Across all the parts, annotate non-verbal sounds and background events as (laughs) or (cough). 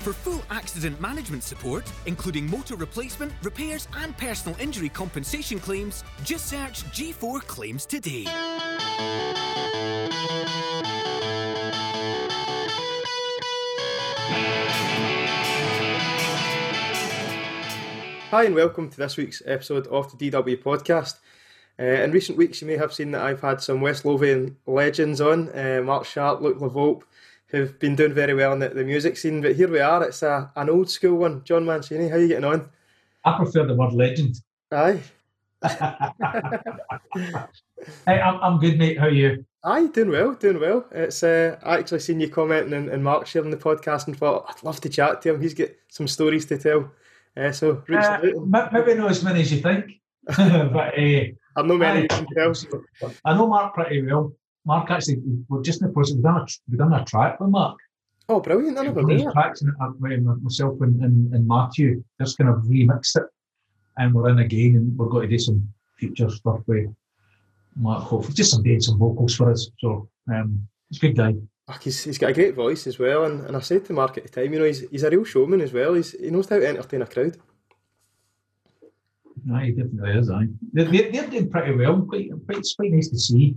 For full accident management support, including motor replacement, repairs, and personal injury compensation claims, just search G4 Claims today. Hi, and welcome to this week's episode of the DW podcast. Uh, in recent weeks, you may have seen that I've had some West Lothian legends on uh, Mark Sharp, Luke La Volpe, who've been doing very well in the, the, music scene. But here we are, it's a, an old school one. Jon Mancini, how are you getting on? I prefer the word legend. Aye. (laughs) hey, I'm, I'm good, mate. How are you? Aye, doing well, doing well. It's uh, I actually seen you commenting and, and Mark sharing the podcast and thought I'd love to chat to him. He's got some stories to tell. Uh, so uh, maybe not as many as you think, (laughs) but uh, (laughs) I know many I. I know Mark pretty well. Mark actually, we're just in the process. We've done a, we've done a track with Mark. Oh, brilliant! I never knew tracks in it, myself and, and, and Matthew just kind of remixed it, and we're in again, and we're going to do some future stuff with Mark. Hopefully, just some doing some vocals for us. So um, he's a good guy he's, he's got a great voice as well, and, and I said to Mark at the time, you know, he's, he's a real showman as well. He's, he knows how to entertain a crowd. Aye, he definitely is. Aye, they're, they're doing pretty well. Quite, quite, it's quite nice to see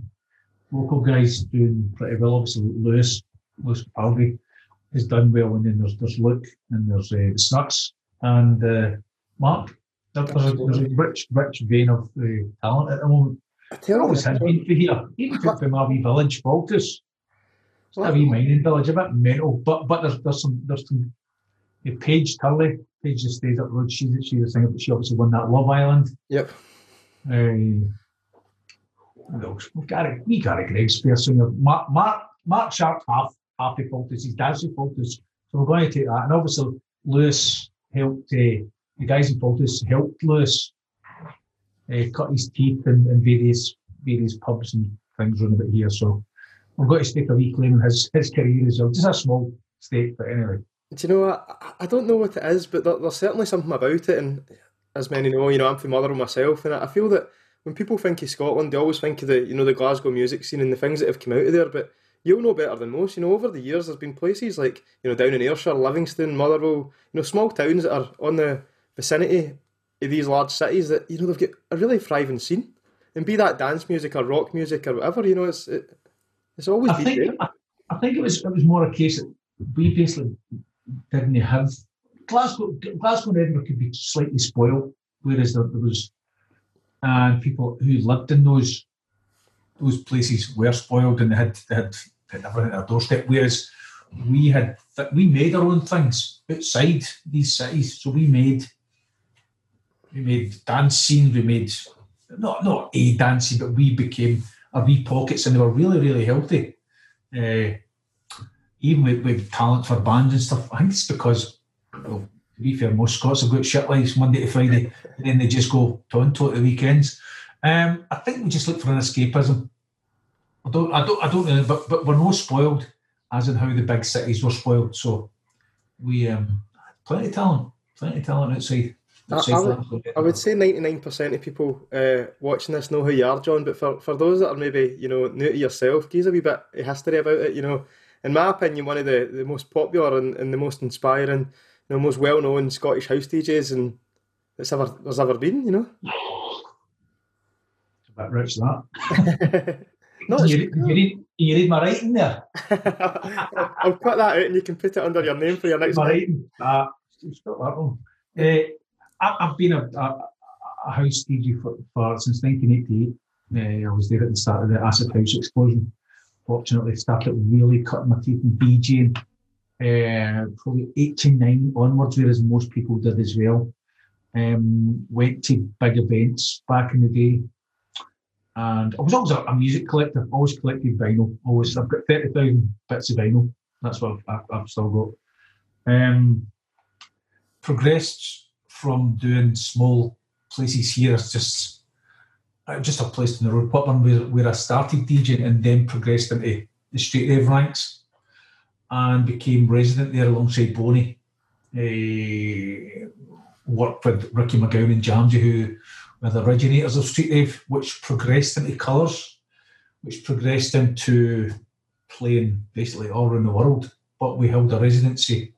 local guys doing pretty well. Obviously, Lewis, Lewis Capaldi has done well, and then there's there's Luke and there's uh, Snucks and uh, Mark. There's a, there's a rich, rich vein of uh, talent at the moment. I tell always has been for here. Even for my wee village, Fauldhouse a wee mining village, a bit mental, but but there's there's some there's some uh, Paige Turley, Paige just stays up the road. She's she's the singer, but she obviously won that Love Island. Yep. Uh, we've got a we got a Greg Spears singer. Mark Mark Mark Sharp half half the Fauldhouse, his dad's Fauldhouse. So we're going to take that. And obviously Lewis helped uh, the guys in Fauldhouse helped Lewis uh, cut his teeth in, in various various pubs and things around about here. So I've got to stake a wee claim his, his career as well. Just a small stake, but anyway. Do you know what? I don't know what it is, but there, there's certainly something about it. And as many know, you know, I'm from Motherwell myself, and I feel that when people think of Scotland, they always think of the, you know, the Glasgow music scene and the things that have come out of there. But you'll know better than most. You know, over the years, there's been places like, you know, down in Ayrshire, Livingston, Motherwell, you know, small towns that are on the vicinity of these large cities that, you know, they've got a really thriving scene. And be that dance music or rock music or whatever, you know, it's it, it's always I think, I, I, think it was it was more a case that we basically didn't have Glasgow. Glasgow and Edinburgh could be slightly spoiled, whereas there, there was and people who lived in those those places were spoiled and they had they had, everything at their doorstep. Whereas we had we made our own things outside these cities. So we made we made dance scenes. We made not not a dancing, but we became a wee pockets, and they were really, really healthy. Uh, even with, with talent for bands and stuff, I think it's because, well, to be fair, most Scots have got shit lives Monday to Friday, and then they just go tonto at the weekends. Um, I think we just look for an escapism. I don't, I don't, I don't know, but but we're no spoiled, as in how the big cities were spoiled. So we um, plenty of talent, plenty of talent outside. I, I, would, I, would, say 99% of people uh, watching this know who you are, Jon, but for, for those that are maybe, you know, new to yourself, give us a wee bit of history about it, you know. In my opinion, one of the, the most popular and, and the most inspiring, know, most well-known Scottish house DJs and that's ever there's ever been, you know. It's a bit rich, that. (laughs) no, you, you, read, you read my writing there? (laughs) I'll put that out and you can put it under your name for your next my writing. Uh, stop that one. Uh, I, have been a, a, a, house DJ for, for since 1988. Uh, I was there at the start of the acid house explosion. Fortunately, started really cutting my teeth in DJing. Uh, probably 89 onwards, whereas most people did as well. Um, went to big events back in the day. And I was always a, a music collector, always collected vinyl. Always, I've got 30,000 bits of vinyl. That's what I've, I've still got. Um, progressed from doing small places here just uh, just a place in the road, Putman, where, where I started DJing and then progressed into the Street Rave ranks and became resident there alongside Boney. Uh, worked with Ricky McGowan and Jamsey, who were the originators of street rave, which progressed into colours, which progressed into playing basically all around the world. But we held a residency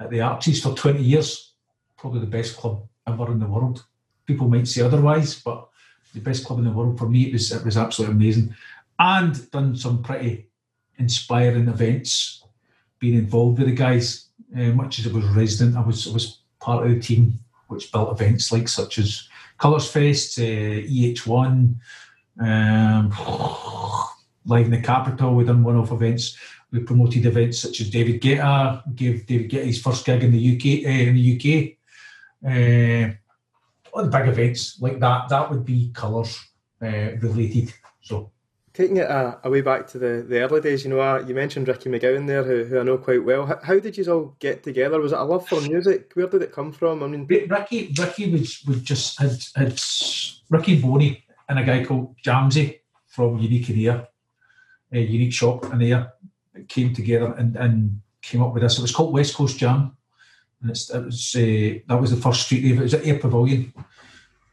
at the Arches for 20 years. Probably the best club ever in the world. People might say otherwise, but the best club in the world for me. It was it was absolutely amazing, and done some pretty inspiring events. Being involved with the guys, uh, much as it was resident, I was I was part of the team which built events like such as Colours Fest, uh, EH1, um, Live in the Capital. We done one-off events. We promoted events such as David Guetta, gave David Guetta his first gig in the UK. Uh, in the UK, uh, all the big events like that. That would be Colours uh, related. Taking it uh, away back to the, the early days, you know, uh, you mentioned Ricky McGowan there, who, who I know quite well. How, how, did you all get together? Was it a love for music? Where did it come from? I mean, Ricky, Ricky was, was just had, had Ricky Boney and a guy called Jamsey from Unique Ayr, a Unique Shop in Ayr, came together and, and came up with this. It was called West Coast Jam, and it's, it was uh, that was the first street rave. It was at Ayr Pavilion,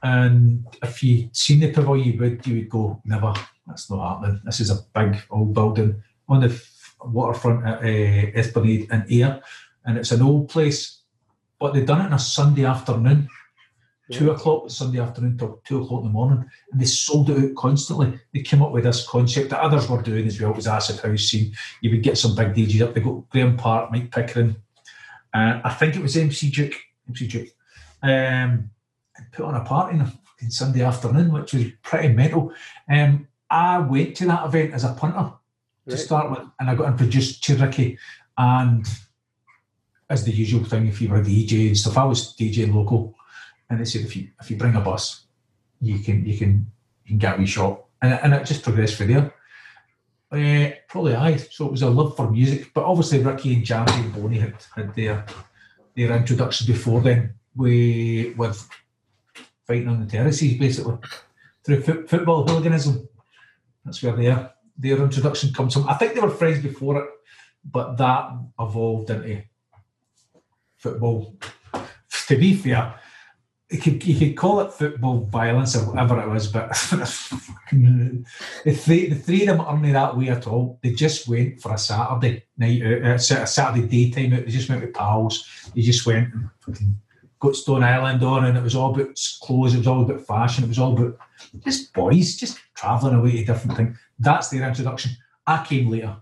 and if you seen the pavilion, you would you would go never that's not happening. This is a big old building on the waterfront at uh, Esplanade and Ayr, and it's an old place. But they've done it on a Sunday afternoon, yeah. two o'clock Sunday afternoon till two o'clock in the morning, and they sold it out constantly. They came up with this concept that others were doing as well. It was acid house scene. You would get some big DJs up. They got Graeme Park, Mike Pickering, uh, I think it was MC Duke, MC Duke, um, put on a party on Sunday afternoon, which was pretty mental. Um, I went to that event as a punter to start with, and I got introduced to Ricky. And as the usual thing, if you were a DJ and stuff, I was DJ local, and they said if you if you bring a bus, you can you can you can get a wee shot, and, and it just progressed from there. Uh, probably I. So it was a love for music, but obviously Ricky and Jamie and Boney had had their their introduction before then. We with fighting on the terraces basically through football hooliganism that's where their their introduction comes from. I think they were friends before it, but that evolved into football. To be fair, you could, you could call it football violence or whatever it was, but (laughs) the three the three of them aren't that way at all. They just went for a Saturday night out, uh, a Saturday daytime out. They just went with pals. They just went and got Stone Island on, and it was all about clothes. It was all about fashion. It was all about just boys, just travelling away to different things. That's their introduction. I came later.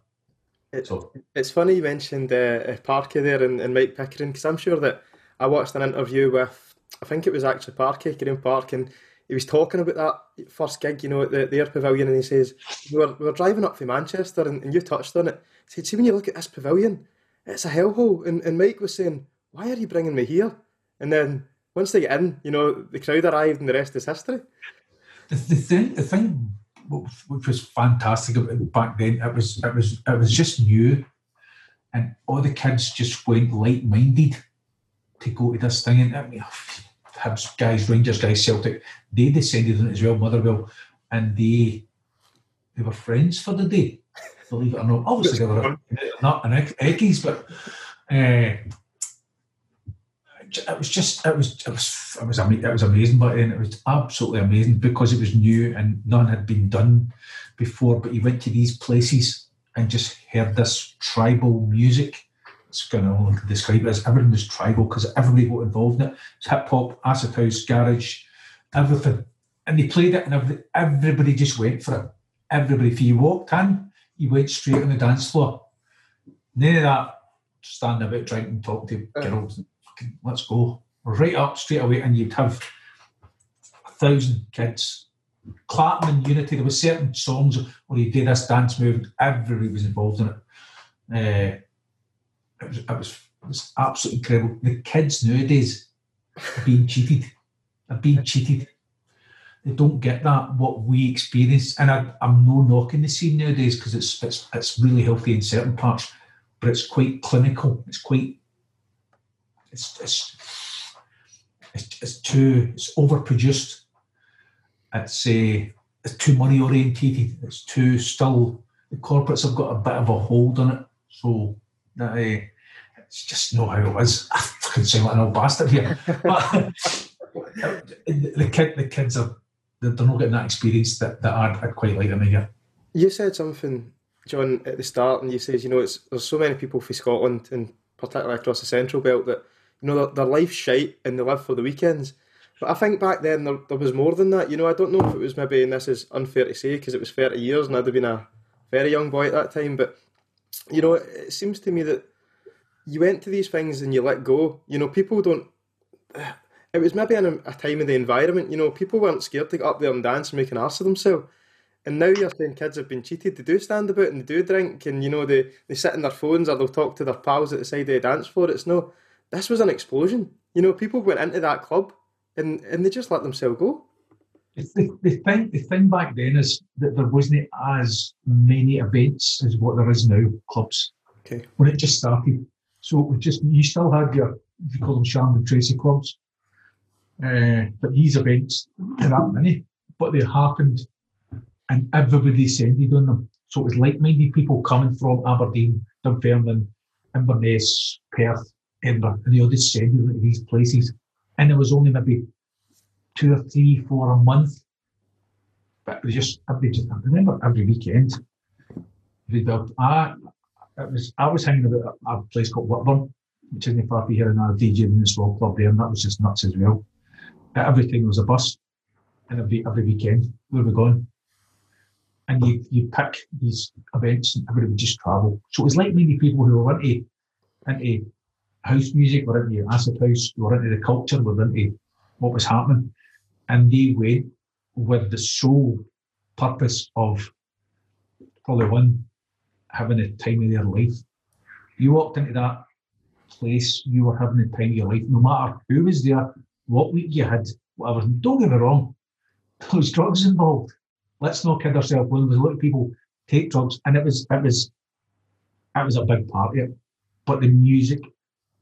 It, so. It's funny you mentioned uh, Parky there and, and Mike Pickering because I'm sure that I watched an interview with, I think it was actually Parker, Graeme Park, and he was talking about that first gig, you know, at the, the Ayr Pavilion, and he says, we were, we were driving up from Manchester, and, and you touched on it. He said, see, when you look at this pavilion, it's a hellhole. And, and Mike was saying, why are you bringing me here? And then once they get in, you know, the crowd arrived and the rest is history. The, the thing, the thing which was fantastic about back then, it was it was it was just new, and all the kids just went light minded to go to this thing. And I mean, (sighs) Hibs guys, Rangers guys, Celtic, they descended on it as well, Motherwell, and they they were friends for the day. Believe it or not, obviously they were (laughs) not an Eggies, but. Uh, it was just it was it was it was it was amazing but then it was absolutely amazing because it was new and none had been done before but he went to these places and just heard this tribal music. It's going to describe it as everything was tribal because everybody got involved in it. It's hip hop acid house garage everything. And they played it and everybody, everybody just went for it. Everybody if you walked in you went straight on the dance floor. None of that standing about drinking talking to uh, girls let's go right up straight away, and you'd have a thousand kids clapping in unity. There were certain songs where you did this dance move, and everybody was involved in it. Uh, it, was, it was it was absolutely incredible. The kids nowadays are being cheated. Are being cheated. They don't get that what we experience, and I, am no knocking the scene nowadays because it's, it's it's really healthy in certain parts, but it's quite clinical. It's quite it's it's it's, too it's overproduced. It's a it's too money orientated. It's too still the corporates have got a bit of a hold on it. So that uh, it's just not how it was. (laughs) I fucking sound like an old bastard here. but (laughs) the kid the kids are they're not getting that experience that, that I'd, I'd quite like them get. You said something, Jon, at the start, and you said, you know, it's there's so many people from Scotland and particularly across the central belt, that you know their, their life's shite and they live for the weekends. But I think back then there, there was more than that. You know, I don't know if it was maybe, and this is unfair to say because it was 30 years and I'd have been a very young boy at that time, but you know, it seems to me that you went to these things and you let go. You know, people don't. (sighs) It was maybe in a, a time of the environment. You know, people weren't scared to get up there and dance and make an ass of themselves. And now you're saying kids have been cheated. They do stand about and they do drink, and you know they, they sit in their phones or they'll talk to their pals at the side of the dance floor. It's no. This was an explosion. You know, people went into that club and and they just let themselves go. The, the thing the thing back then is that there wasn't as many events as what there is now clubs. Okay. When it just started, so it was just you still had your you call them Sharon and Tracy clubs, uh, but these events there are that many, but they happened, and everybody descended on them. So it was like-minded people coming from Aberdeen, Dunfermline, Inverness, Perth, Edinburgh, and the all descended into these places. And there was only maybe two or three, four a month. But it was just every I remember every weekend. I, it was I was hanging about a, a place called Whitburn, which isn't far from here, and I DJing in this rock club there, and that was just nuts as well. Everything was a bus, and every every weekend we were going. And you you pick these events, and everybody would just travel. So it was like maybe people who were into into house music, were into acid house, were into the culture, were into what was happening and they went with the sole purpose of probably one having the time of their life. You walked into that place, you were having the time of your life, no matter who was there, what week you had, whatever. Don't get me wrong, (laughs) there was drugs involved. Let's not kid ourselves. Well, there was a lot of people take drugs, and it was it was it was a big part of it. But the music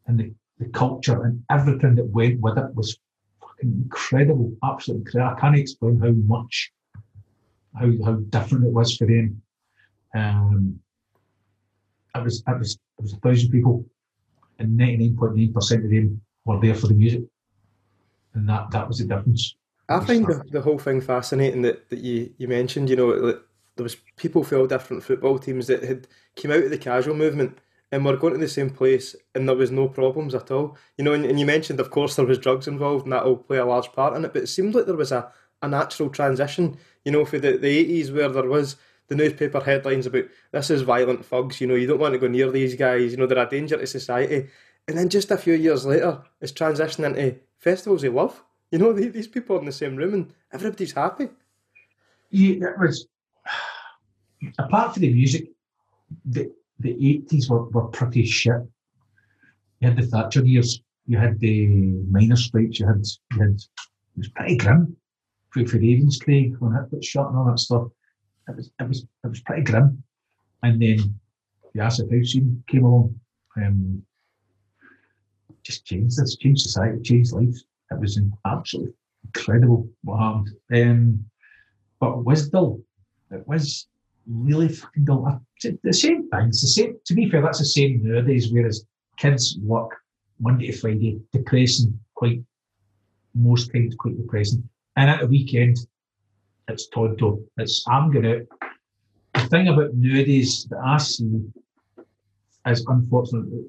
and the, the culture and everything that went with it was fucking incredible, absolutely incredible. I can't explain how much, how how different it was for them. Um, it was it was it was a thousand people, and ninety nine point nine percent of them were there for the music, and that that was the difference. I find the, the whole thing fascinating that, that you, you mentioned, you know, that there was people for all different football teams that had came out of the casual movement and we're going to the same place and there was no problems at all. You know, and, and you mentioned, of course, there was drugs involved and that'll play a large part in it, but it seemed like there was a, a natural transition, you know, for the, the 80s where there was the newspaper headlines about this is violent thugs, you know, you don't want to go near these guys, you know, they're a danger to society. And then just a few years later, it's transitioning into festivals they love. You know, these people are in the same room and everybody's happy. Yeah, it was, (sighs) apart from the music, the, the 80s were, were pretty shit. You had the Thatcher years, you had the miners' strikes, you had, you had it was pretty grim for, for Ravenscraig when it got shut and all that stuff. It was it was it was pretty grim. And then the acid house scene came along. Um, just changed this, changed society, changed lives. It was absolutely incredible what happened. Um, but Wisdom, it was really fucking dull. The same thing. It's the same. To be fair, that's the same nowadays. Whereas kids work Monday to Friday, depressing, quite most times quite depressing. And at the weekend, it's Tonto. It's I'm gonna. The thing about nowadays that I see is unfortunately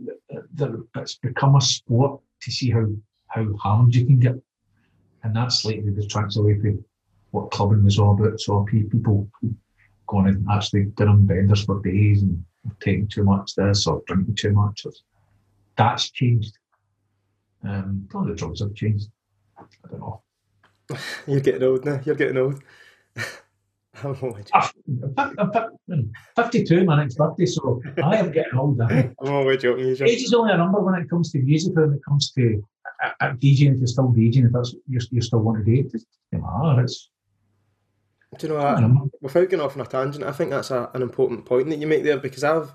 that it's become a sport to see how how harmed you can get, and that's slightly the tracks away from what clubbing was all about. So people going and actually doing benders for days and taking too much this or drinking too much. That's changed. Um, all the drugs have changed. I don't know. (laughs) You're getting old now. You're getting old. (laughs) I'm only 52, my next birthday, so I am getting older. (laughs) I'm always joking. Age is only a number when it comes to music, when it comes to uh, uh, DJing. If you're still DJing, if that's you're, you still want to do it, it's, it's do you know, I, without going off on a tangent, I think that's a, an important point that you make there because I've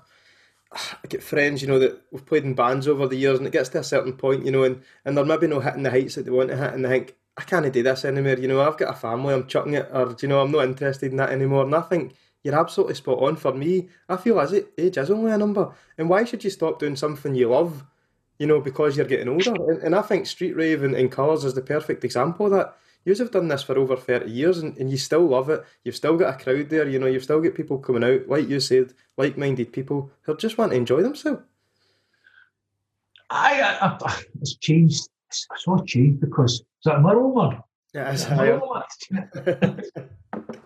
(sighs) I get friends, you know, that we've played in bands over the years, and it gets to a certain point, you know, and, and they're maybe not hitting the heights that they want to hit, and they think, I can't do this anymore, you know, I've got a family, I'm chucking it, or, you know, I'm not interested in that anymore. And I think you're absolutely spot on. For me, I feel as it, age is only a number, and why should you stop doing something you love, you know, because you're getting older? And, and I think Street Rave and, and Colours is the perfect example of that you have done this for over 30 years and, and you still love it. You've still got a crowd there, you know, you've still got people coming out, like you said, like minded people who just want to enjoy themselves. I, I, I it's changed. It's, all changed because is that my word? Yeah, it's my word?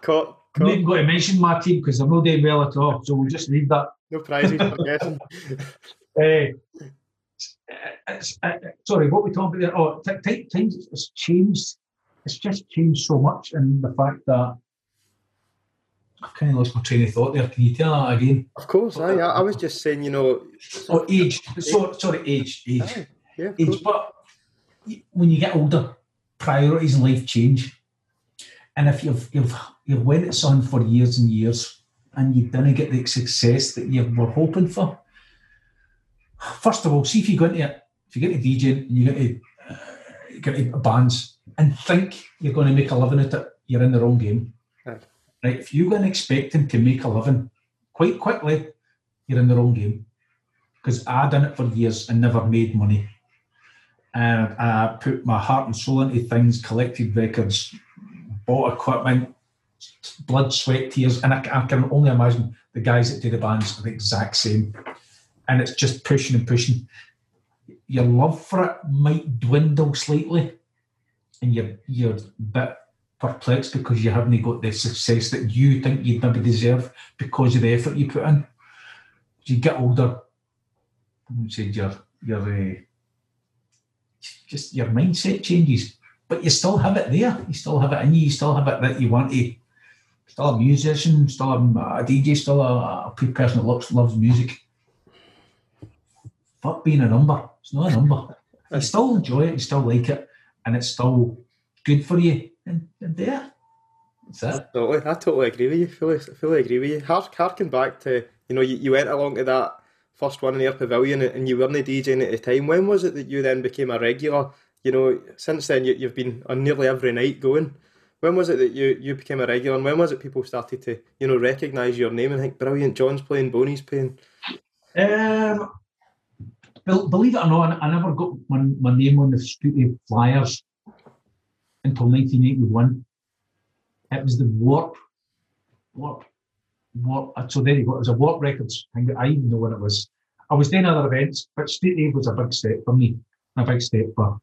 Caught, I'm not even caught. going to mention my team because I'm not doing well at all. So we'll just leave that. No prizes for guessing. (laughs) (laughs) Uh, uh, sorry, what we talking about there? Oh, times it's changed. It's just changed so much, and the fact that I kind of lost my train of thought there. Can you tell that again? Of course, I, I was just saying, you know. Oh, age. Sorry, sorry, age, age, Aye, yeah, age. course. But when you get older, priorities in life change. And if you've you've you've went at something for years and years, and you didn't get the success that you were hoping for, first of all, see if you go into it, if you get into DJing and you get into, uh, get into bands and think you're going to make a living at it, you're in the wrong game. Aye. Right? If you're going to expect him to make a living quite quickly, you're in the wrong game. Because I done it for years and never made money. And I put my heart and soul into things, collected records, bought equipment, blood, sweat, tears, and I, I can only imagine the guys that do the bands are the exact same. And it's just pushing and pushing. Your love for it might dwindle slightly, and you're you're a bit perplexed because you haven't got the success that you think you'd maybe deserve because of the effort you put in. As you get older, you said your your uh, just your mindset changes, but you still have it there. You still have it in you. You still have it that you want to. Still a musician, still a, a DJ, still a, a person that loves loves music. Fuck being a number. It's not a number. You still enjoy it. You still like it, and it's still good for you. And, and there, that's it. Totally, I totally agree with you. Fully, fully agree with you. Hark, harken back to you know you, you went along to that first one in Ayr Pavilion and, you weren't DJing at the time. When was it that you then became a regular? You know, since then you, you've been on nearly every night going. When was it that you, you became a regular, and when was it people started to you know recognise your name and think, brilliant, Jon's playing, Boney's playing? Um, believe it or not, I never got my, my name on the Scooty flyers until 1981. It was the Warp, Warp, Warp. Uh, so there you go. It was a Warp Records. thing. I even know when it was. I was doing other events, but Street Rave was a big step for me, a big step for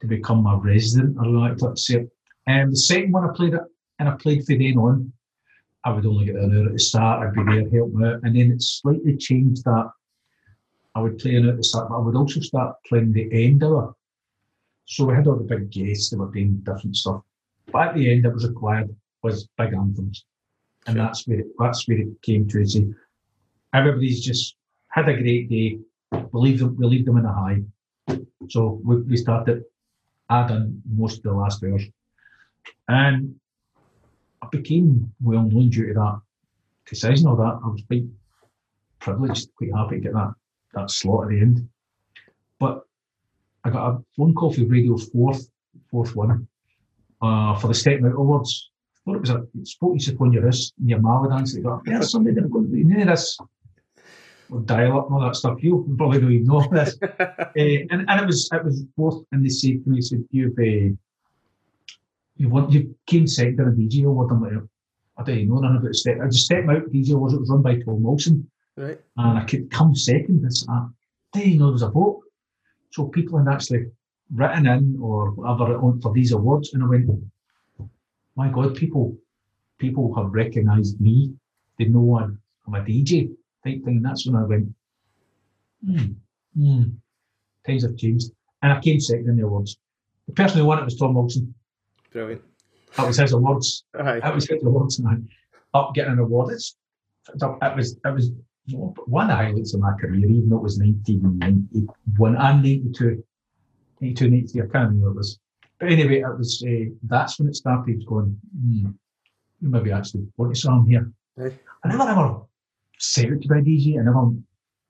to become a resident. I like to say. And the second one I played it, and I played for then on. I would only get an hour at the start. I'd be there helping out, and then it slightly changed that. I would play in at the start, but I would also start playing the end hour. So we had all the big guests that were doing different stuff. But at the end, it was required was big anthems, and Sure. that's where it, that's where it came to. See, everybody's just had a great day. We leave them, we leave them in a high. So we, we started. I done most of the last hours, and I became well known due to that decision or that. I was quite privileged, quite happy to get that that slot at the end. But I got a phone call from Radio's fourth fourth one uh, for the Step Out Awards. I thought it was a it spoke to you upon your wrist and your Mala dance. They got, there's somebody that going to do none of this. Well, dial up and all that stuff. You probably don't even know this. Uh, (laughs) and, and it was it was both and they said to me, said you've uh, you want you came second in a DJ award. I'm like, I don't even know nothing about step. I just step out DJ awards. It was run by Tom Wilson, Right. and I could come second. It's, I didn't even know there was a vote. So people had actually written in or whatever on for these awards, and I went, my God, people people have recognised me. They know I'm, I'm a DJ type thing. That's when I went, hmm, hmm, times have changed. And I came second in the awards. The person who won it was Tom Wilson. Brilliant. That was his awards. Aye. That was his awards. And I up getting an award. It's, it was it was one of the highlights of my career, even though it was 1991 and 92. 92, 93, I can't remember what it was. But anyway, it was uh, that's when it started going, hmm, maybe actually want to song here. Aye. I never ever set out to be a DJ. I never,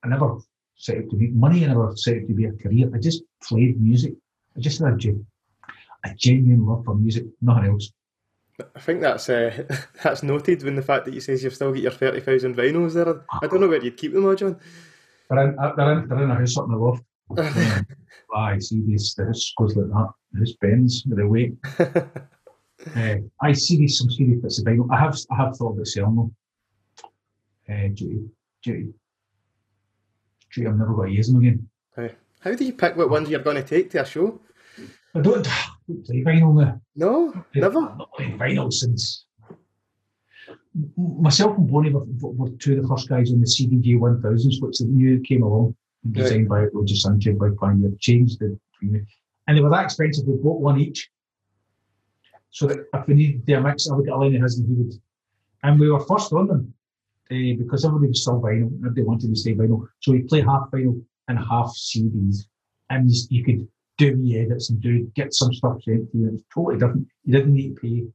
I never set out to make money. I never set out to be a career. I just played music. I just had a, a genuine love for music, nothing else. I think that's uh, (laughs) that's noted when the fact that you says you've still got your thirty thousand vinyls there. I don't know where you'd keep them all, Jon. They're in, they're in, they're in a house up in the loft. (laughs) I see this, the house goes like that. The house bends with the weight. (laughs) Uh, I see these some serious bits of vinyl. I have I have thought about selling them. Uh, due to, due to, due to I've never got to use them again. How do you pick what ones you're going to take to a show? I don't, play vinyl now. No, never. I've not played vinyl since. Myself and Boney were, were two of the first guys on the CDJ 1000s, which the new came along, designed by Roger Sanchez by Pioneer, changed the. And they were that expensive, we bought one each. So that if we needed the mix, I would get a line of his and he would. And we were first on them uh, because everybody was still vinyl, everybody wanted to stay vinyl. So we play half vinyl and half CDs. And you could do the edits and do get some stuff sent to you. It was totally different. You didn't need to pay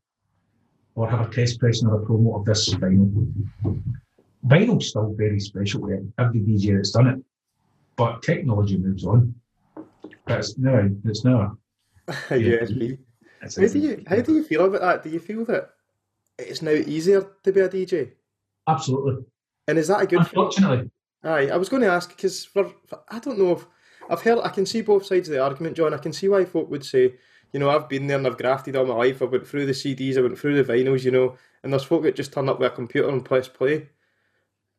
or have a test press or a promo of this vinyl. Vinyl's still very special to every DJ that's done it. But technology moves on. But it's now it's now USB. (laughs) How do you how do you feel about that? Do you feel that it's now easier to be a DJ? Absolutely. And is that a good Unfortunately. thing? Aye, I was going to ask because for, for, I don't know if I've heard I can see both sides of the argument, Jon. I can see why folk would say, you know, I've been there and I've grafted all my life. I went through the CDs, I went through the vinyls, you know, and there's folk that just turn up with a computer and press play.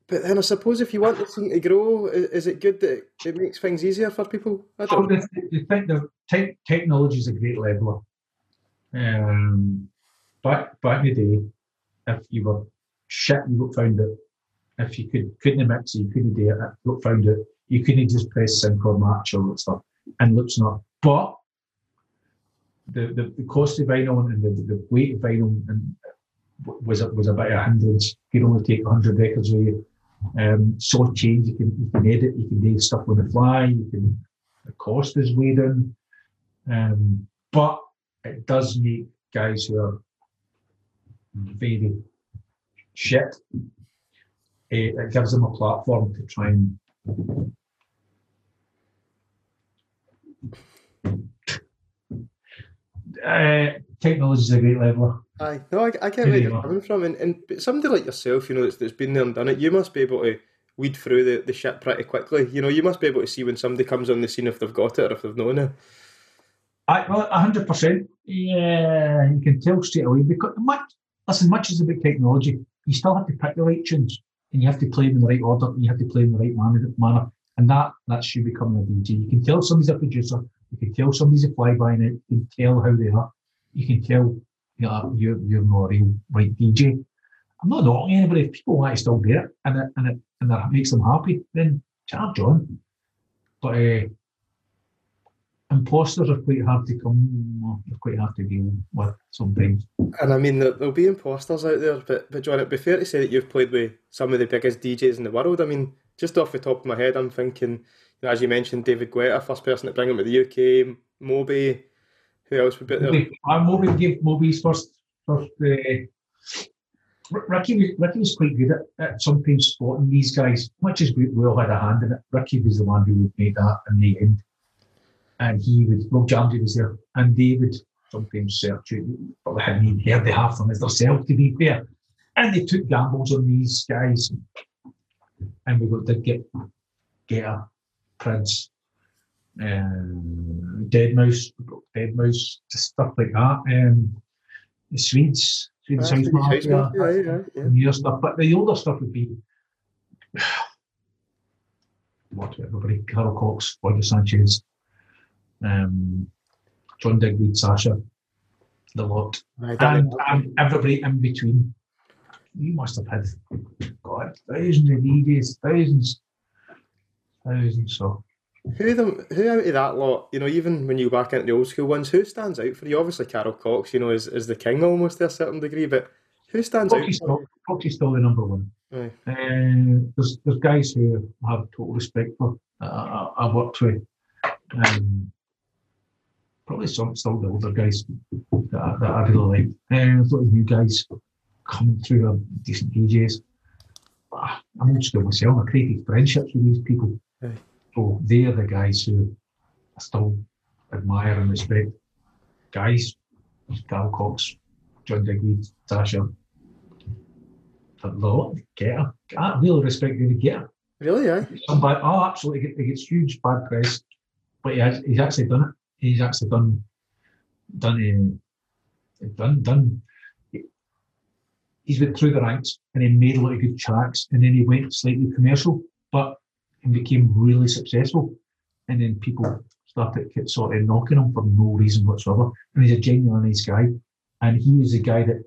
But then I suppose if you want the thing to grow, is, it good that it, makes things easier for people? I don't. know. the, the, the te- technology is a great leveler. Um, back back in the day, if you were shit, you got found it. If you could couldn't mix you couldn't do it. Got found it. You couldn't just press or match or stuff, and looks not. But the, the, the cost of vinyl and the, the weight of vinyl and was was about a hundred. You can only take hundred records with you. Um, so change. You can you can edit. You can do stuff on the fly. You can. The cost is way down. Um, but it does make guys who are very shit. It, it gives them a platform to try and uh, technology is a great leveler. Aye, no, I, I get where you're coming from, and, and somebody like yourself, you know, that's, that's been there and done it, you must be able to weed through the, the shit pretty quickly. You know, you must be able to see when somebody comes on the scene if they've got it or if they've known it. I, well, hundred percent. Yeah, you can tell straight away because much. Listen, much as about technology, you still have to pick the right tunes and you have to play them in the right order and you have to play them in the right manner, manner. And that that's you becoming a DJ. You can tell somebody's a producer. You can tell somebody's a fly by night. You can tell how they are. You can tell you know, you're you're not a real right DJ. I'm not knocking anybody. If people want to still do it and it and it and that makes them happy, then charge on. But uh, imposters are quite hard to come. They're quite hard to deal with sometimes. And I mean, there'll be imposters out there, but but Jon, it'd be fair to say that you've played with some of the biggest DJs in the world. I mean, just off the top of my head, I'm thinking, you know, as you mentioned, David Guetta, first person to bring him to the UK, Moby. Who else would be there? Moby, uh, Moby gave Moby's first first. Uh, Ricky, Ricky was quite good at, at sometimes spotting these guys, much as we, we all had a hand in it. Ricky was the one who would make that in the end and he would, Rob Jamdy was there, and they would sometimes search but they hadn't even heard the half of them as themselves, to be fair. And they took gambles on these guys, and we got did get Guetta, Prince, um, Deadmau5, Deadmau5, just stuff like that. Um, the Swedes, Swedish House Mafia, yeah, yeah, yeah. newer stuff, but the older stuff would be (sighs) (sighs) what everybody, Carl Cox, Roger Sanchez, um, John Digweed, Sasha, the lot, and, and, everybody in between. You must have had, God, thousands of DJs, thousands, thousands. So, who them, who out of that lot, you know, even when you go back into the old school ones, who stands out for you? Obviously, Carl Cox, you know, is, is the king almost to a certain degree, but who stands Coxie's out? Still, Coxie's still the number one. Uh, there's there's guys who I have total respect for. Uh, I, I worked with. Um, probably some still the older guys that, I, that I really like. Um, and I thought new guys coming through are decent DJs. But I'm old school myself. I created friendships with these people. Right. So they're the guys who I still admire and respect. Guys, Carl Cox, John Digweed, Sasha. A lot, Guetta. I really respect David Guetta. Really, yeah. Oh, absolutely. He gets huge bad press, but he has, he's actually done it he's actually done done done done. He's went through the ranks and he made a lot of good tracks, and then he went slightly commercial, but he became really successful. and then people started sort of knocking him for no reason whatsoever. And he's a genuinely nice guy, and he was the guy that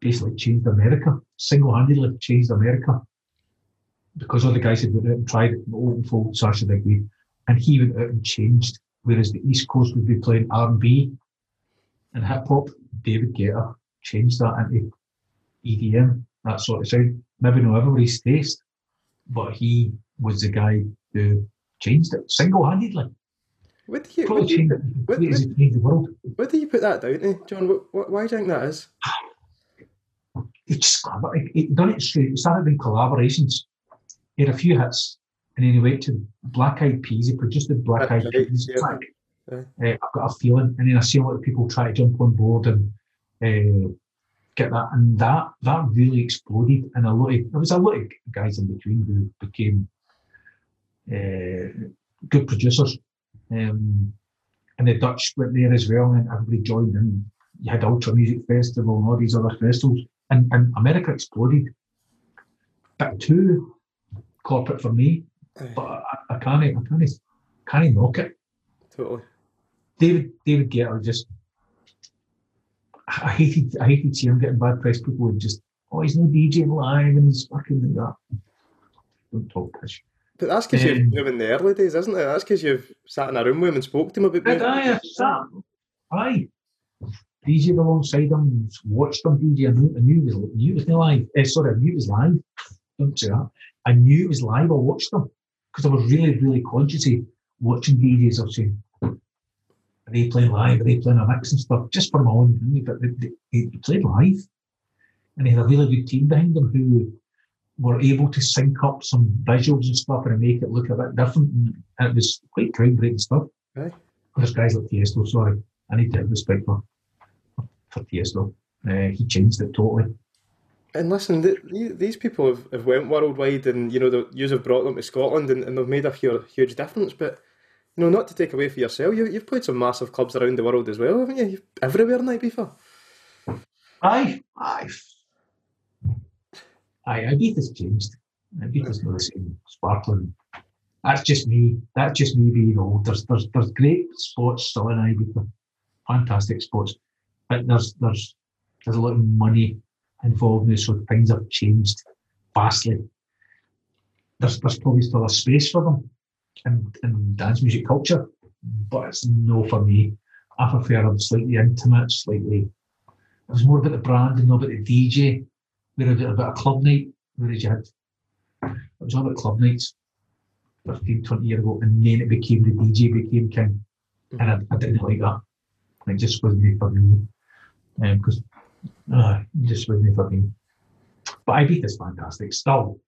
basically changed America, single-handedly changed America, because the guys had went out and tried it, old folk, Sasha Bigby, and he went out and changed. Whereas the East Coast would be playing R&B and hip hop, David Guetta changed that into EDM, that sort of sound. Maybe not everybody's taste, but he was the guy who changed it single-handedly. What do you, what do you, what, what, what do you put that down to, Jon? What, why do you think that is? It just it, it done it straight. It started in collaborations. He had a few hits, and then he went to Black Eyed Peas. He produced the Black Eyed Peas. Yeah. Yeah. Uh, I've got a feeling, and then I see a lot of people try to jump on board and uh, get that, and that that really exploded. And a lot of there was a lot of guys in between who became uh, good producers. Um, and the Dutch went there as well, and everybody joined in. You had Ultra Music Festival and all these other festivals, and, and America exploded. But too corporate for me, but I, I can't, I can't, can't knock it. Totally. David David Guetta just I hated I hated seeing him getting bad press. People would just, oh, he's no DJ live and he's fucking like that. Don't talk pish. But that's because um, you've him in the early days, isn't it? That's because you've sat in a room with him and spoke to him about music. Aye, I sat. Aye. DJed alongside him, watched him DJ. I knew, I knew it was, knew it was live. Uh, sorry, I knew it was live. Don't say that. I knew it was live. I watched them because I was really, really conscious of watching DJs. I was saying, are they playing live? Are they playing a mix and stuff? Just for my own But they, they, they played live. And they had a really good team behind them who were able to sync up some visuals and stuff and make it look a bit different. And it was quite groundbreaking stuff. Right. There's guys like Tiesto, sorry. I need to have respect for, for Tiesto. Uh, he changed it totally. And listen, these people have, have went worldwide, and you know, the you have brought them to Scotland, and, and they've made a huge, huge difference. But you know, not to take away for yourself, you, you've played some massive clubs around the world as well, haven't you? You've, everywhere in Ibiza. Aye, aye. Aye, Ibiza's changed. Ibiza's not the same sparkling. That's just me. That's just me being old. There's there's there's great spots still in Ibiza, fantastic spots, but there's there's there's a lot of money involved in this, so things have changed vastly. There's, there's probably still a space for them in, in dance music culture, but it's no for me. I prefer them slightly intimate, slightly. It was more about the brand and not about the DJ. We had a bit of club night, whereas you had it was all about club nights 15, 20 years ago, and then it became the DJ became king. And I, I didn't like that. It just wasn't for me. Because um, uh, just with me fucking. But Ibiza's fantastic still,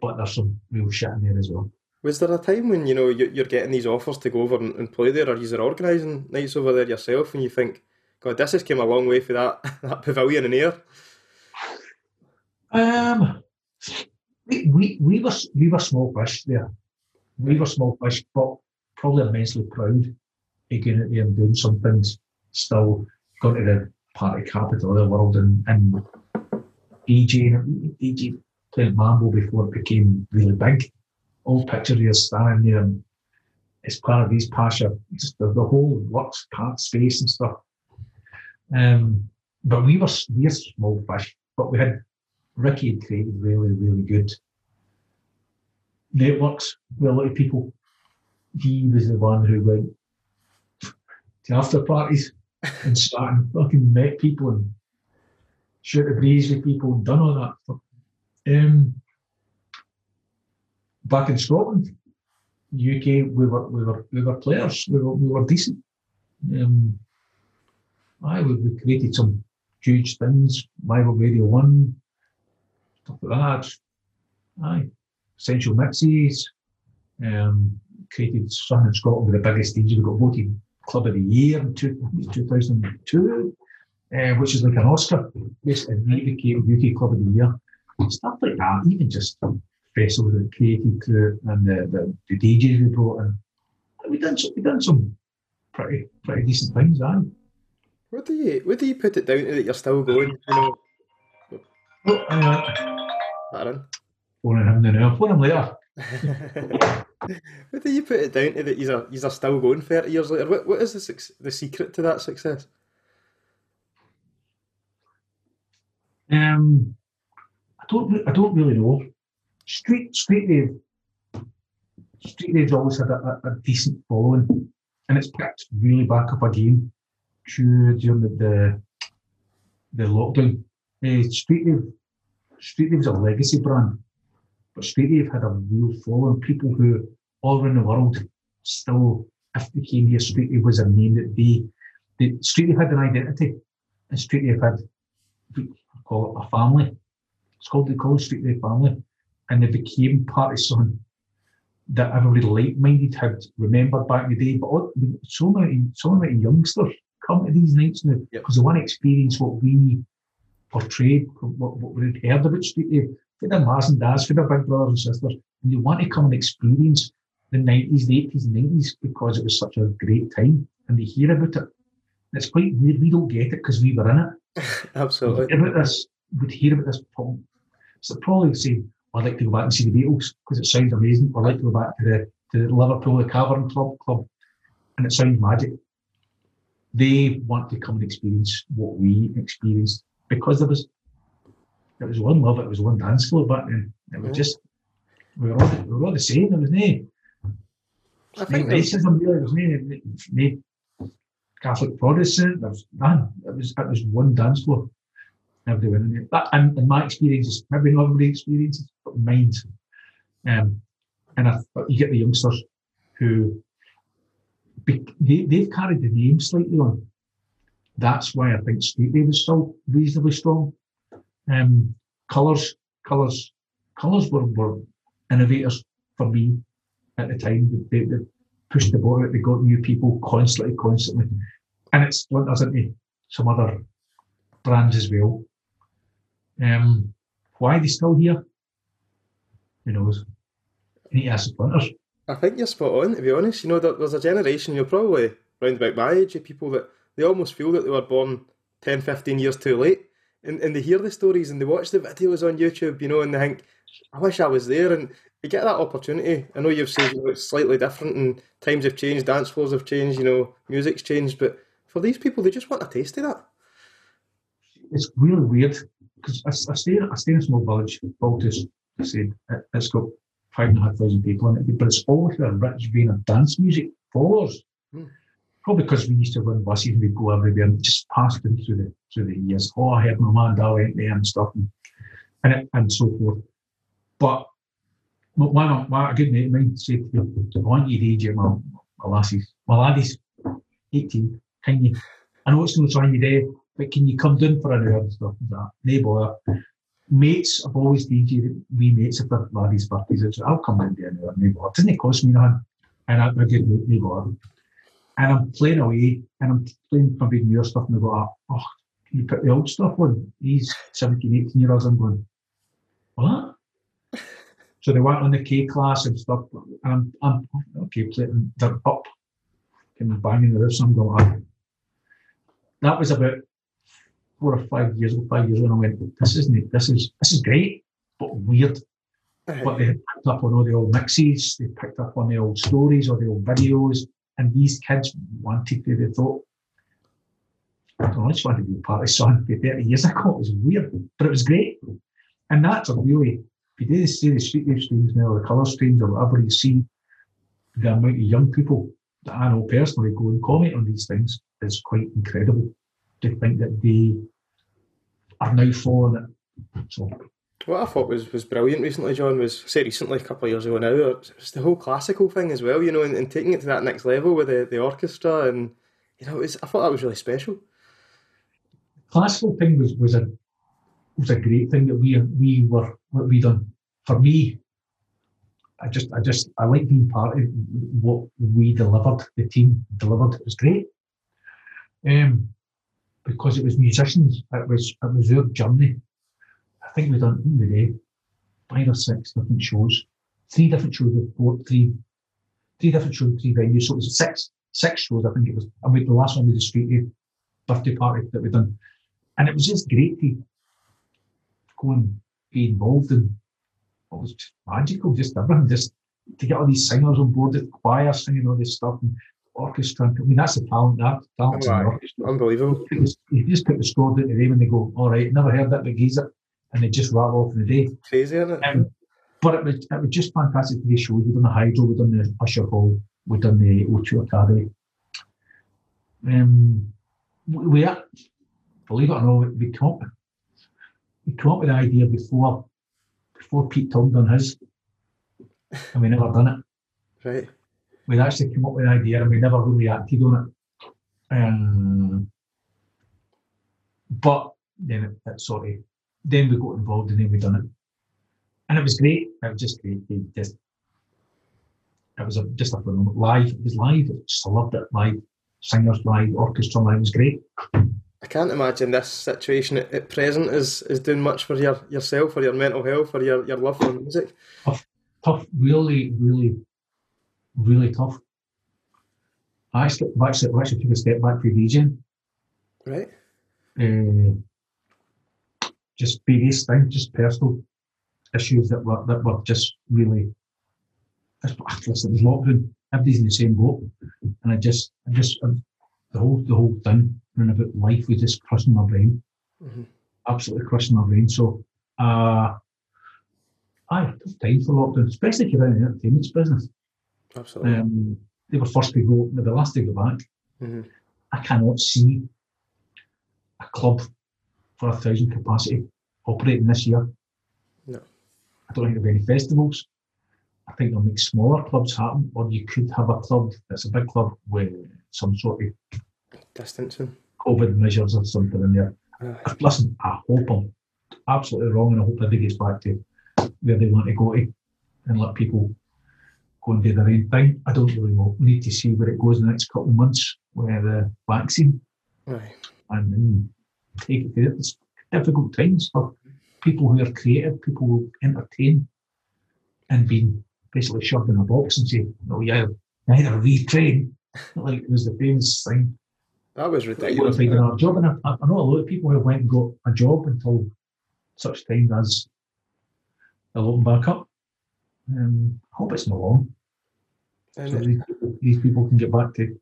but there's some real shit in there as well. Was there a time when you know you're getting these offers to go over and play there, or you're organising nights over there yourself, and you think, God, this has come a long way for that (laughs) that pavilion in here? Um, we, we we were we were small fish there. We were small fish, but probably immensely proud of getting out there and doing something. Still going to the party capital of the world and, and DJing, DJ playing Mambo before it became really big. All picture you standing there and it's part of these Pacha, just the, the whole works part space and stuff. Um, but we were we were small fish, but we had Ricky had created really, really good networks with a lot of people. He was the one who went to after parties and sat and fucking met people and shoot the breeze with people and done all that. Um, back in Scotland, UK, we were we were we were players. We were we were decent. Um, I we, we created some huge things. Bible Radio One, stuff like that. Aye, essential mixes. Um, created something in Scotland with the biggest stage. We got voted Club of the Year in 2002, uh, which is like an Oscar. Basically, we became UK Club of the Year. Stuff like that, even just festivals that created to and the, the, the DJs we brought in. We've done some, we done some pretty pretty decent things, aye. What do you what do you put it down to that you're still going? You know. Well, uh, Aaron. Phoning him now. Phone him later. (laughs) what do you put it down to that you're, you're still going 30 years later? What, what is the, the secret to that success? Um, I don't, I don't really know. Street, Street Rave, Street Rave's always had a, a, a decent following, and it's picked really back up again during the, the, the lockdown. Uh, Street Rave, Street Rave's a legacy brand, but Street Rave had a real following. People who all around the world still, if they came here, Street Rave was a name that they, they Street Rave had an identity, and Street Rave had call it a family. It's called the College Street family. And they became part of something that everybody like-minded had remembered back in the day. But so many, so many youngsters come to these nights now because yep. they want to experience what we portrayed, what, what we had heard about Street For their mas and dads, for their big brothers and sisters. And they want to come and experience the 90s, the 80s, and 90s because it was such a great time. And they hear about it. It's quite weird. We don't get it because we were in it. (laughs) Absolutely. Would hear about this, we'd hear about this problem. So probably say, I'd like to go back and see the Beatles because it sounds amazing. I'd like to go back to the to the Liverpool the Cavern Club Club, and it sounds magic. They want to come and experience what we experienced because there was it was one love, it was one dance floor back then. It was just we were all we were all the same. There was no, I think racism really. There was no, no Catholic Protestant. There was none. It was it was one dance floor. Everybody went in there. That, and, and my experiences, maybe not everybody experiences, but mine. Um, and I, you get the youngsters who they, they've carried the name slightly on. That's why I think Street Rave was still reasonably strong. Um, colours, colours, colours were, were innovators for me at the time. They, they, pushed the out. They got new people constantly, constantly, and it's split us into some other brands as well. Um, why are they still here? Who knows? You need to ask the punters. I think you're spot on, to be honest. You know, there's a generation, you're probably round about my age, of people that they almost feel that they were born 10, 15 years too late. And, and they hear the stories and they watch the videos on YouTube, you know, and they think, I wish I was there. And you get that opportunity. I know you've said you know, it's slightly different and times have changed, dance floors have changed, you know, music's changed, but for these people, they just want a taste of that. It's really weird because I, I, stay I stay in a small village, Fauldhouse. I said it's got five and a half thousand people in it, but it's always a rich vein of dance music followers. Hmm. Probably because we used to run buses and we'd go everywhere and just passed them through the through the years. Oh, I heard my man dad went there and stuff and and, and so forth. But one, one, a good mate of mine said, I want you to age my, my lassies, my laddies, 18, can you? I know it's not trying you day, but can you come down for an hour and stuff like that? No bother. Mates, I've always DJed we mates if they're laddies' birthdays. I'll come in there an hour, no bother. It doesn't cost me nothing. And I'm a good mate, no bother. And I'm playing away and I'm playing maybe newer stuff and I go, oh, can you put the old stuff on? These 17, 18 year olds, I'm going, what? (laughs) So they went on the K-Klass and stuff. And I'm, I'm okay, playing, they're up, and banging the roof. I'm going, ah. that was about four or five years ago, five years ago, and I went, this isn't this is this is great, but weird. But they picked up on all the old mixes, they picked up on the old stories or the old videos, and these kids wanted to, they thought, I just wanted to be part of something 30 years ago. It was weird, but it was great. And that's a really if you do see the Street Rave streams now, the colour streams, or whatever, you see the amount of young people that I know personally go and comment on these things is quite incredible to think that they are now following it. So. What I thought was, was brilliant recently, John, was say recently, a couple of years ago now, it's the whole classical thing as well, you know, and, and taking it to that next level with the, the orchestra, and you know, was, I thought that was really special. Classical thing was was a was a great thing that we we were what we done. For me, I just I just I like being part of what we delivered. The team delivered. It was great. Um, because it was musicians. It was it was their journey. I think we've done in the day five or six different shows, three different shows with four, three, three different shows, three venues. So it was six six shows. I think it was. And we the last one was the street birthday party that we done, and it was just great to go and be involved in what was magical, just everything, just to get all these singers on board, the choir singing all this stuff, and orchestra. I mean, that's the talent. That talent in the orchestra. Unbelievable. You just put the score down to them, and they go, "All right, never heard that, but geezer," and they just rattle off in the day. Crazy, isn't it? Um, but it was, it was just fantastic to do shows. We've done the Hydro, we've done the Usher Hall, we've done the O2 Academy. Um, we, we believe it or not, we come up, we come up with the idea before before Pete Tong done his, and we never done it. Right. We'd actually come up with an idea and we never really acted on it. Um, but then it, it sort of, then we got involved and then we done it and it was great. It was just great. It just it was a, just a phenomenal live. It was live. I just loved it. Live singers, live orchestra. Live it was great. I can't imagine this situation at, at, present is is doing much for your yourself or your mental health or your, your love for music. Tough, tough, really, really, really tough. I actually, actually, actually took a step back for DJing. Right. Uh, just various things, just personal issues that were that were just really. Listen, it was lockdown. Everybody's in the same boat, and I just, I just, um, the whole, the whole thing and about life was just crushing my brain, mm-hmm. absolutely crushing my brain. So, uh, I tough time for lockdown, especially if you're in the entertainment business. Absolutely. Um, they were first to go, they were last to go back. Mm-hmm. I cannot see a club for a thousand capacity operating this year No. I don't think there'll be any festivals. I think they'll make smaller clubs happen, or you could have a club that's a big club with some sort of distancing, COVID measures or something in there. Uh, Listen, I hope I'm absolutely wrong, and I hope that gets back to where they want to go to and let people go and do their own thing. I don't really know. We need to see where it goes in the next couple of months with the vaccine. Right. And then take it. It's difficult times for people who are creative, people who entertain, and being basically shoved in a box and say, "No, yeah, either retrain." (laughs) like it was the famous thing. That was ridiculous. Like, our job, and I, I, know a lot of people who went and got a job until such time as they'll open back up. Um, I hope it's not long. So these, these people can get back to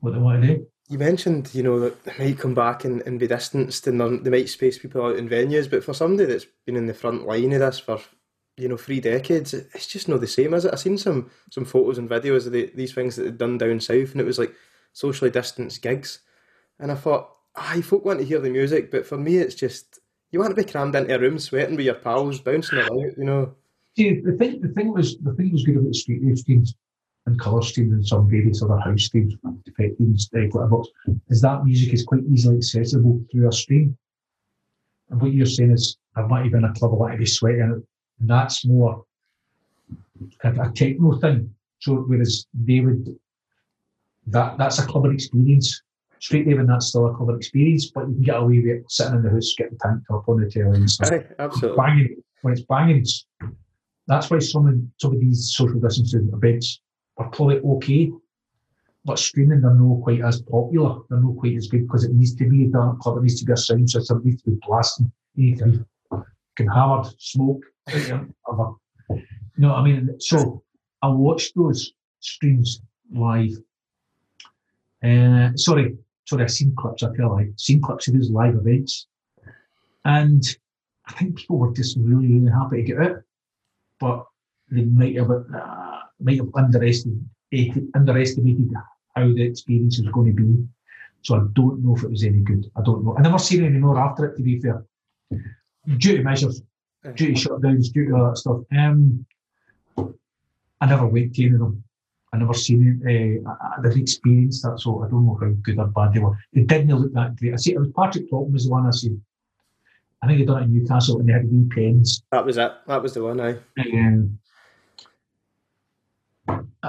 what they want to do. You mentioned, you know, that they might come back and, and be distanced and they might space people out in venues, but for somebody that's been in the front line of this for, you know, three decades, it's just not the same, is it? I've seen some some photos and videos of the, these things that they'd done down south and it was like socially distanced gigs. And I thought, aye, folk want to hear the music, but for me it's just, you want to be crammed into a room sweating with your pals, bouncing about, you know. See, the thing, the thing was, the thing was good about street scenes and colour streams and some various other house streams, effect teams, uh, whatever, is that music is quite easily accessible through a stream. And what you're saying is, I might even a club, I to be sweating it. And that's more a, a techno thing. So whereas they would, that that's a club experience. Straight even that's still a club experience, but you can get away with it sitting in the house, getting tanked up on the telly and stuff. absolutely. Banging, when it's banging, that's why some of, some of these social distancing events are probably okay, but streaming they're not quite as popular. They're not quite as good because it needs to be a dark club. It needs to be a sound system. It needs to be blasting. You need to be can hammered, smoke. you know what I mean? So I watched those streams live. Uh, sorry, sorry, I've seen clips. I feel like seen clips of these live events, and I think people were just really, really happy to get out, but they might have. Uh, might have underestimated, underestimated how the experience was going to be. So I don't know if it was any good. I don't know. I never seen any more after it, to be fair. Due to measures, due to shutdowns, due to all that stuff. Um, I never went to any of them. I never seen it. Uh, I never experienced that, so I don't know how good or bad they were. They didn't look that great. I see it was Patrick Topping was the one I seen. I think he done it in Newcastle and they had wee pens. That was it. That was the one, I. Um,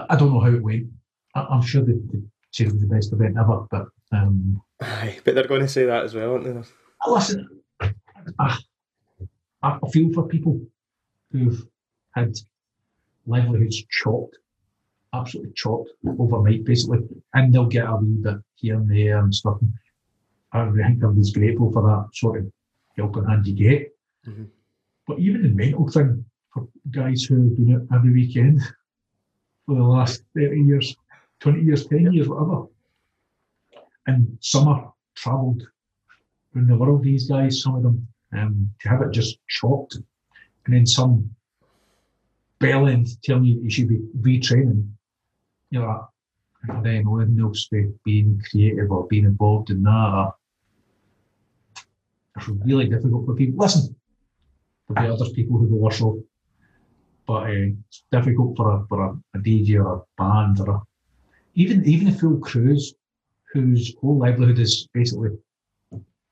I don't know how it went. I, am sure they, they said it was the best event ever, but um, Aye, but they're going to say that as well, aren't they? Listen, I, I feel for people who've had livelihoods chopped, absolutely chopped overnight, basically, and they'll get a wee bit here and there and stuff. I think I'm everybody's grateful for that sort of helping hand you get. Mm-hmm. But even the mental thing for guys who've been out every weekend for the last 30 years, 20 years, 10 years, whatever. And some travelled around the world, these guys, some of them, um, to have it just chopped. And then some bellend telling you you should be retraining. You know, and then anything else be being creative or being involved in that. It's really difficult for people. Listen, there'll be other people who go worse off, but uh, it's difficult for a for a, a DJ or a band or a, even even a full crews whose whole livelihood is basically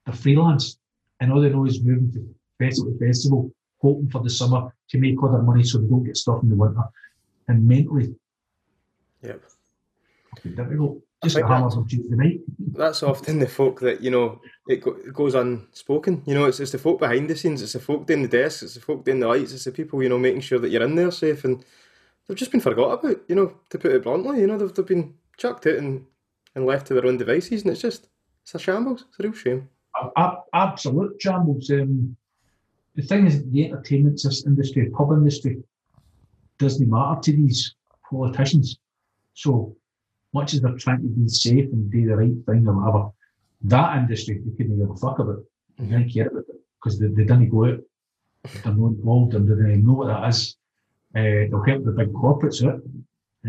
they're freelance and all they know is moving to festival to festival, hoping for the summer to make other money so they don't get stuck in the winter. And mentally, Yep. it's difficult. Just the hammers on Tuesday night. That's often the folk that you know it, go, it goes unspoken. You know, it's it's the folk behind the scenes. It's the folk doing the desks. It's the folk doing the lights. It's the people you know making sure that you're in there safe. And they've just been forgot about. You know, to put it bluntly, you know they've, they've been chucked out and, and left to their own devices, and it's just it's a shambles. It's a real shame. A- absolute shambles. Um, the thing is, the entertainment industry, pub industry, doesn't matter to these politicians. So much as they're trying to be safe and do the right thing or whatever, that industry they couldn't give a fuck about. They didn't care about it because they, they didn't go out. They're not involved and they didn't know what that is. Uh, they'll help the big corporates out.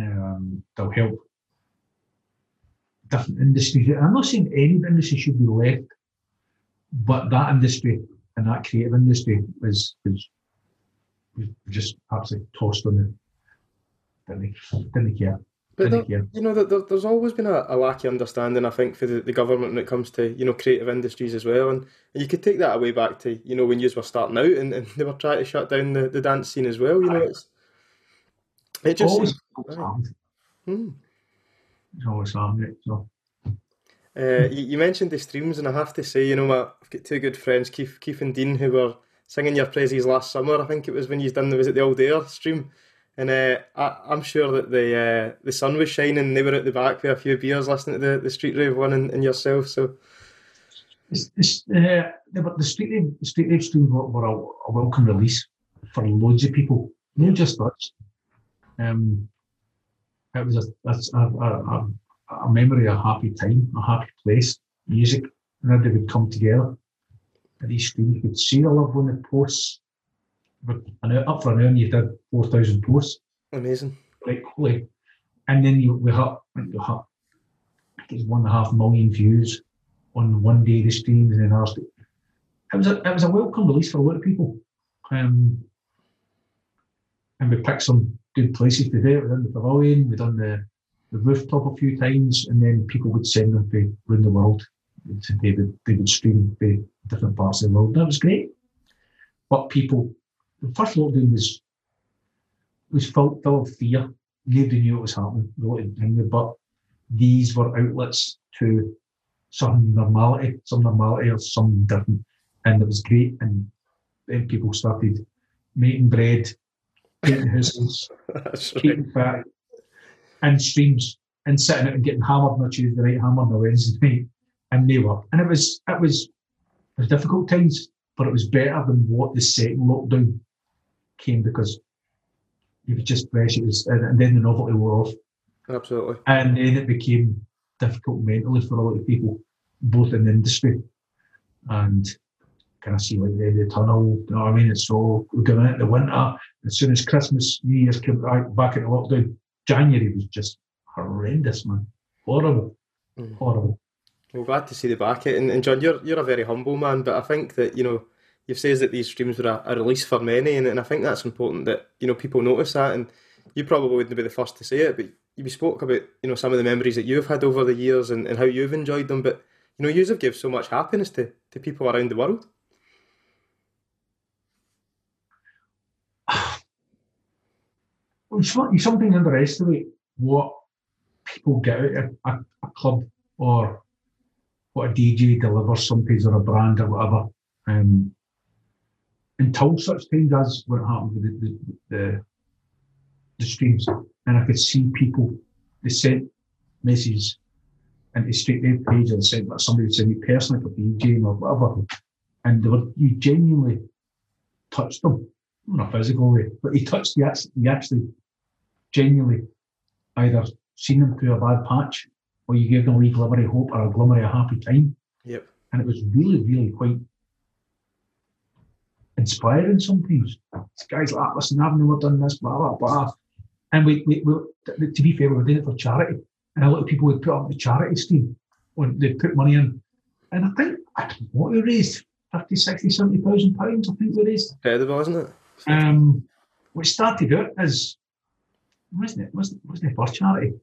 Um, they'll help different industries. I'm not saying any industry should be left but that industry and that creative industry was was, was just absolutely tossed on the didn't didn't care. But there, you know, there, there- there's always been a, a lack of understanding, I think, for the, the government when it comes to you know creative industries as well. And you could take that away back to you know when you were starting out and, and (laughs) they were trying to shut down the, the dance scene as well. You know, it's it just always seems-. Hmm. It's always. So Uh, you, you mentioned the streams, and I have to say, you know, my, I've got two good friends, Keith, Keith and Dean, who were singing your praises last summer. I think it was when you done the was it the All Air stream, and uh, I, I'm sure that the uh, the sun was shining. They were at the back with a few beers, listening to the, the Street Rave one, and, and yourself. So it's, it's, uh, the, street rave, the street rave were, were a, a welcome release for loads of people, not just us. Um, it was a, a, a, a, memory, a happy time, a happy place, music, and everybody would come together. And these streams would see a loved one that posts. But an up for an hour, you did 4,000 posts, amazing. like holy. And then you, we had, we had I think it's one and a half million views on one day the streams and then others. It was a it was a welcome release for a lot of people. Um, and we picked some good places to do it. We done the pavilion, we done the, the rooftop a few times, and then people would send them to around the world. They would, they would stream to different parts of the world. That was great. But people, the first lockdown was was full, full of fear. Nobody knew what was happening. They wanted to bring it, but these were outlets to some normality, some normality or some different. And it was great. And then people started making bread, painting houses, (laughs) That's right. and streams, and sitting out and getting hammered on a Tuesday night, hammered on a Wednesday (laughs) night, and they were. And it was it was it was difficult times, but it was better than what the second lockdown came because it was just fresh. It was, and, then the novelty wore off. Absolutely. And then it became difficult mentally for a lot of people, both in the industry and kind of see like the end of the tunnel. You know what I mean? It's so we're going into the winter. As soon as Christmas, New Year's came back, back into lockdown, January was just horrendous, man. Horrible. Mm. Horrible. Well, glad to see the back it. And, and John, you're you're a very humble man, but I think that you know you've said that these streams were a, a release for many, and, and I think that's important that you know people notice that. And you probably wouldn't be the first to say it, but you spoke about you know some of the memories that you've had over the years and, and how you've enjoyed them. But you know, you have given so much happiness to, to people around the world. (sighs) You some- something underestimate what people get out of a, a club or what a DJ delivers sometimes or a brand or whatever. Um, until such times as what happened with the, the, the, the streams. And I could see people, they sent messages into straight their page and sent like somebody would send me personally for DJing or whatever. And they were, you genuinely touched them. In a physical way, but he touched you actually, you actually genuinely either seen them through a bad patch or you gave them a wee glimmer of hope or a glimmer of a happy time. Yep. And it was really, really quite inspiring sometimes. This guy's like, listen, I've never done this, blah, blah, blah. And we, we, we to be fair, we were doing it for charity. And a lot of people would put up the charity scheme when they put money in. And I think, I don't know what we raised 50, 60, 70,000 pounds, I think we raised. Incredible, isn't it? Um, we started out as, wasn't it, wasn't, wasn't it for charity?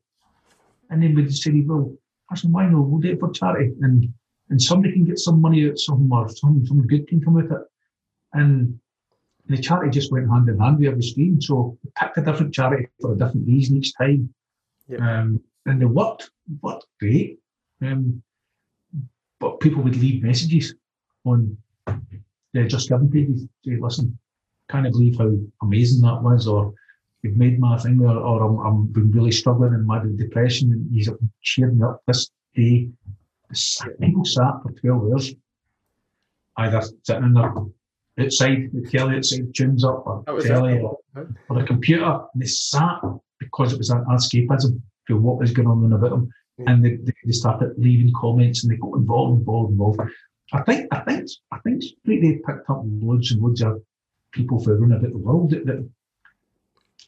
And then we decided, well, listen, why not? We'll do it for charity. And and somebody can get some money out or some, some good can come out of it. And the charity just went hand in hand with every stream. So we picked a different charity for a different reason each time. Yep. Um, and they worked, worked great. Um, but people would leave messages on the JustGiving pages. Say, listen, can't believe how amazing that was, or you've made my thing, or, or I'm, I'm been really struggling in my depression, and he's cheered me up this day. People sat for 12 hours, either sitting in their outside, the telly outside tunes up, or telly, or, or the computer, and they sat because it was an escapism for what was going on about them. Mm. And they, they started leaving comments and they got involved, involved, involved. I think, I think, I think they picked up loads and loads of people for running about the world that, that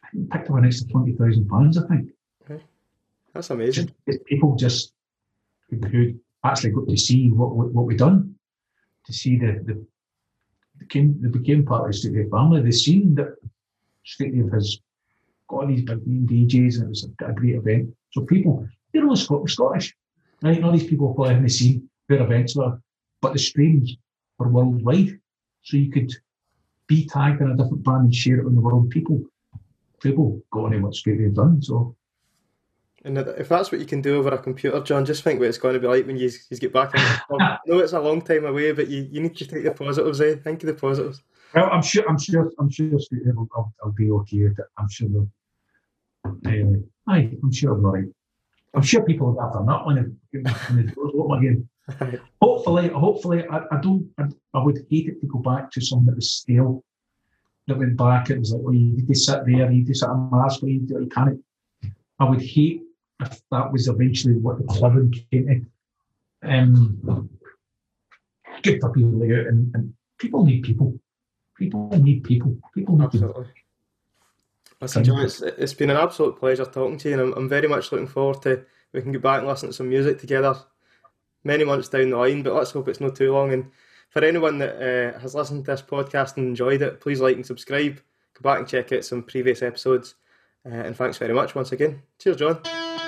I think picked up an extra twenty thousand pounds. I think. Okay. That's amazing. Just, people just who actually got to see what what, what we done, to see the the became they became part of the Street family. They seen that Street has got all these big name DJs and it was a, a great event. So people, they're all Scottish, right? All these people probably haven't seen where events were, but the streams were worldwide. So you could be tagged in a different band and share it with the world. People, people got on what Street they've done. So and if that's what you can do over a computer, John, just think what it's going to be like when you, you get back in. (laughs) I know it's a long time away, but you, you need to take the positives, eh? Think of the positives. Well, I'm sure, I'm sure, I'm sure I'll, I'll, I'll be okay with it. I'm sure they'll, uh, aye, I'm sure I'm right. I'm sure people will have their nut when they, when doors open again. (laughs) hopefully, hopefully, I, I don't, I, I, would hate it to go back to something that was stale, that went back, it was like, well, you need to sit there, you need to sit on mask, you, you can't. I would hate if that was eventually what the clubbing came to. Um, good for people go and, and people need people. People need people. People need Absolutely. People. Listen, John, it's, it's been an absolute pleasure talking to you, and I'm, I'm very much looking forward to we can get back and listen to some music together many months down the line. But let's hope it's not too long. And for anyone that uh, has listened to this podcast and enjoyed it, please like and subscribe. Go back and check out some previous episodes. Uh, and thanks very much once again. Cheers, John.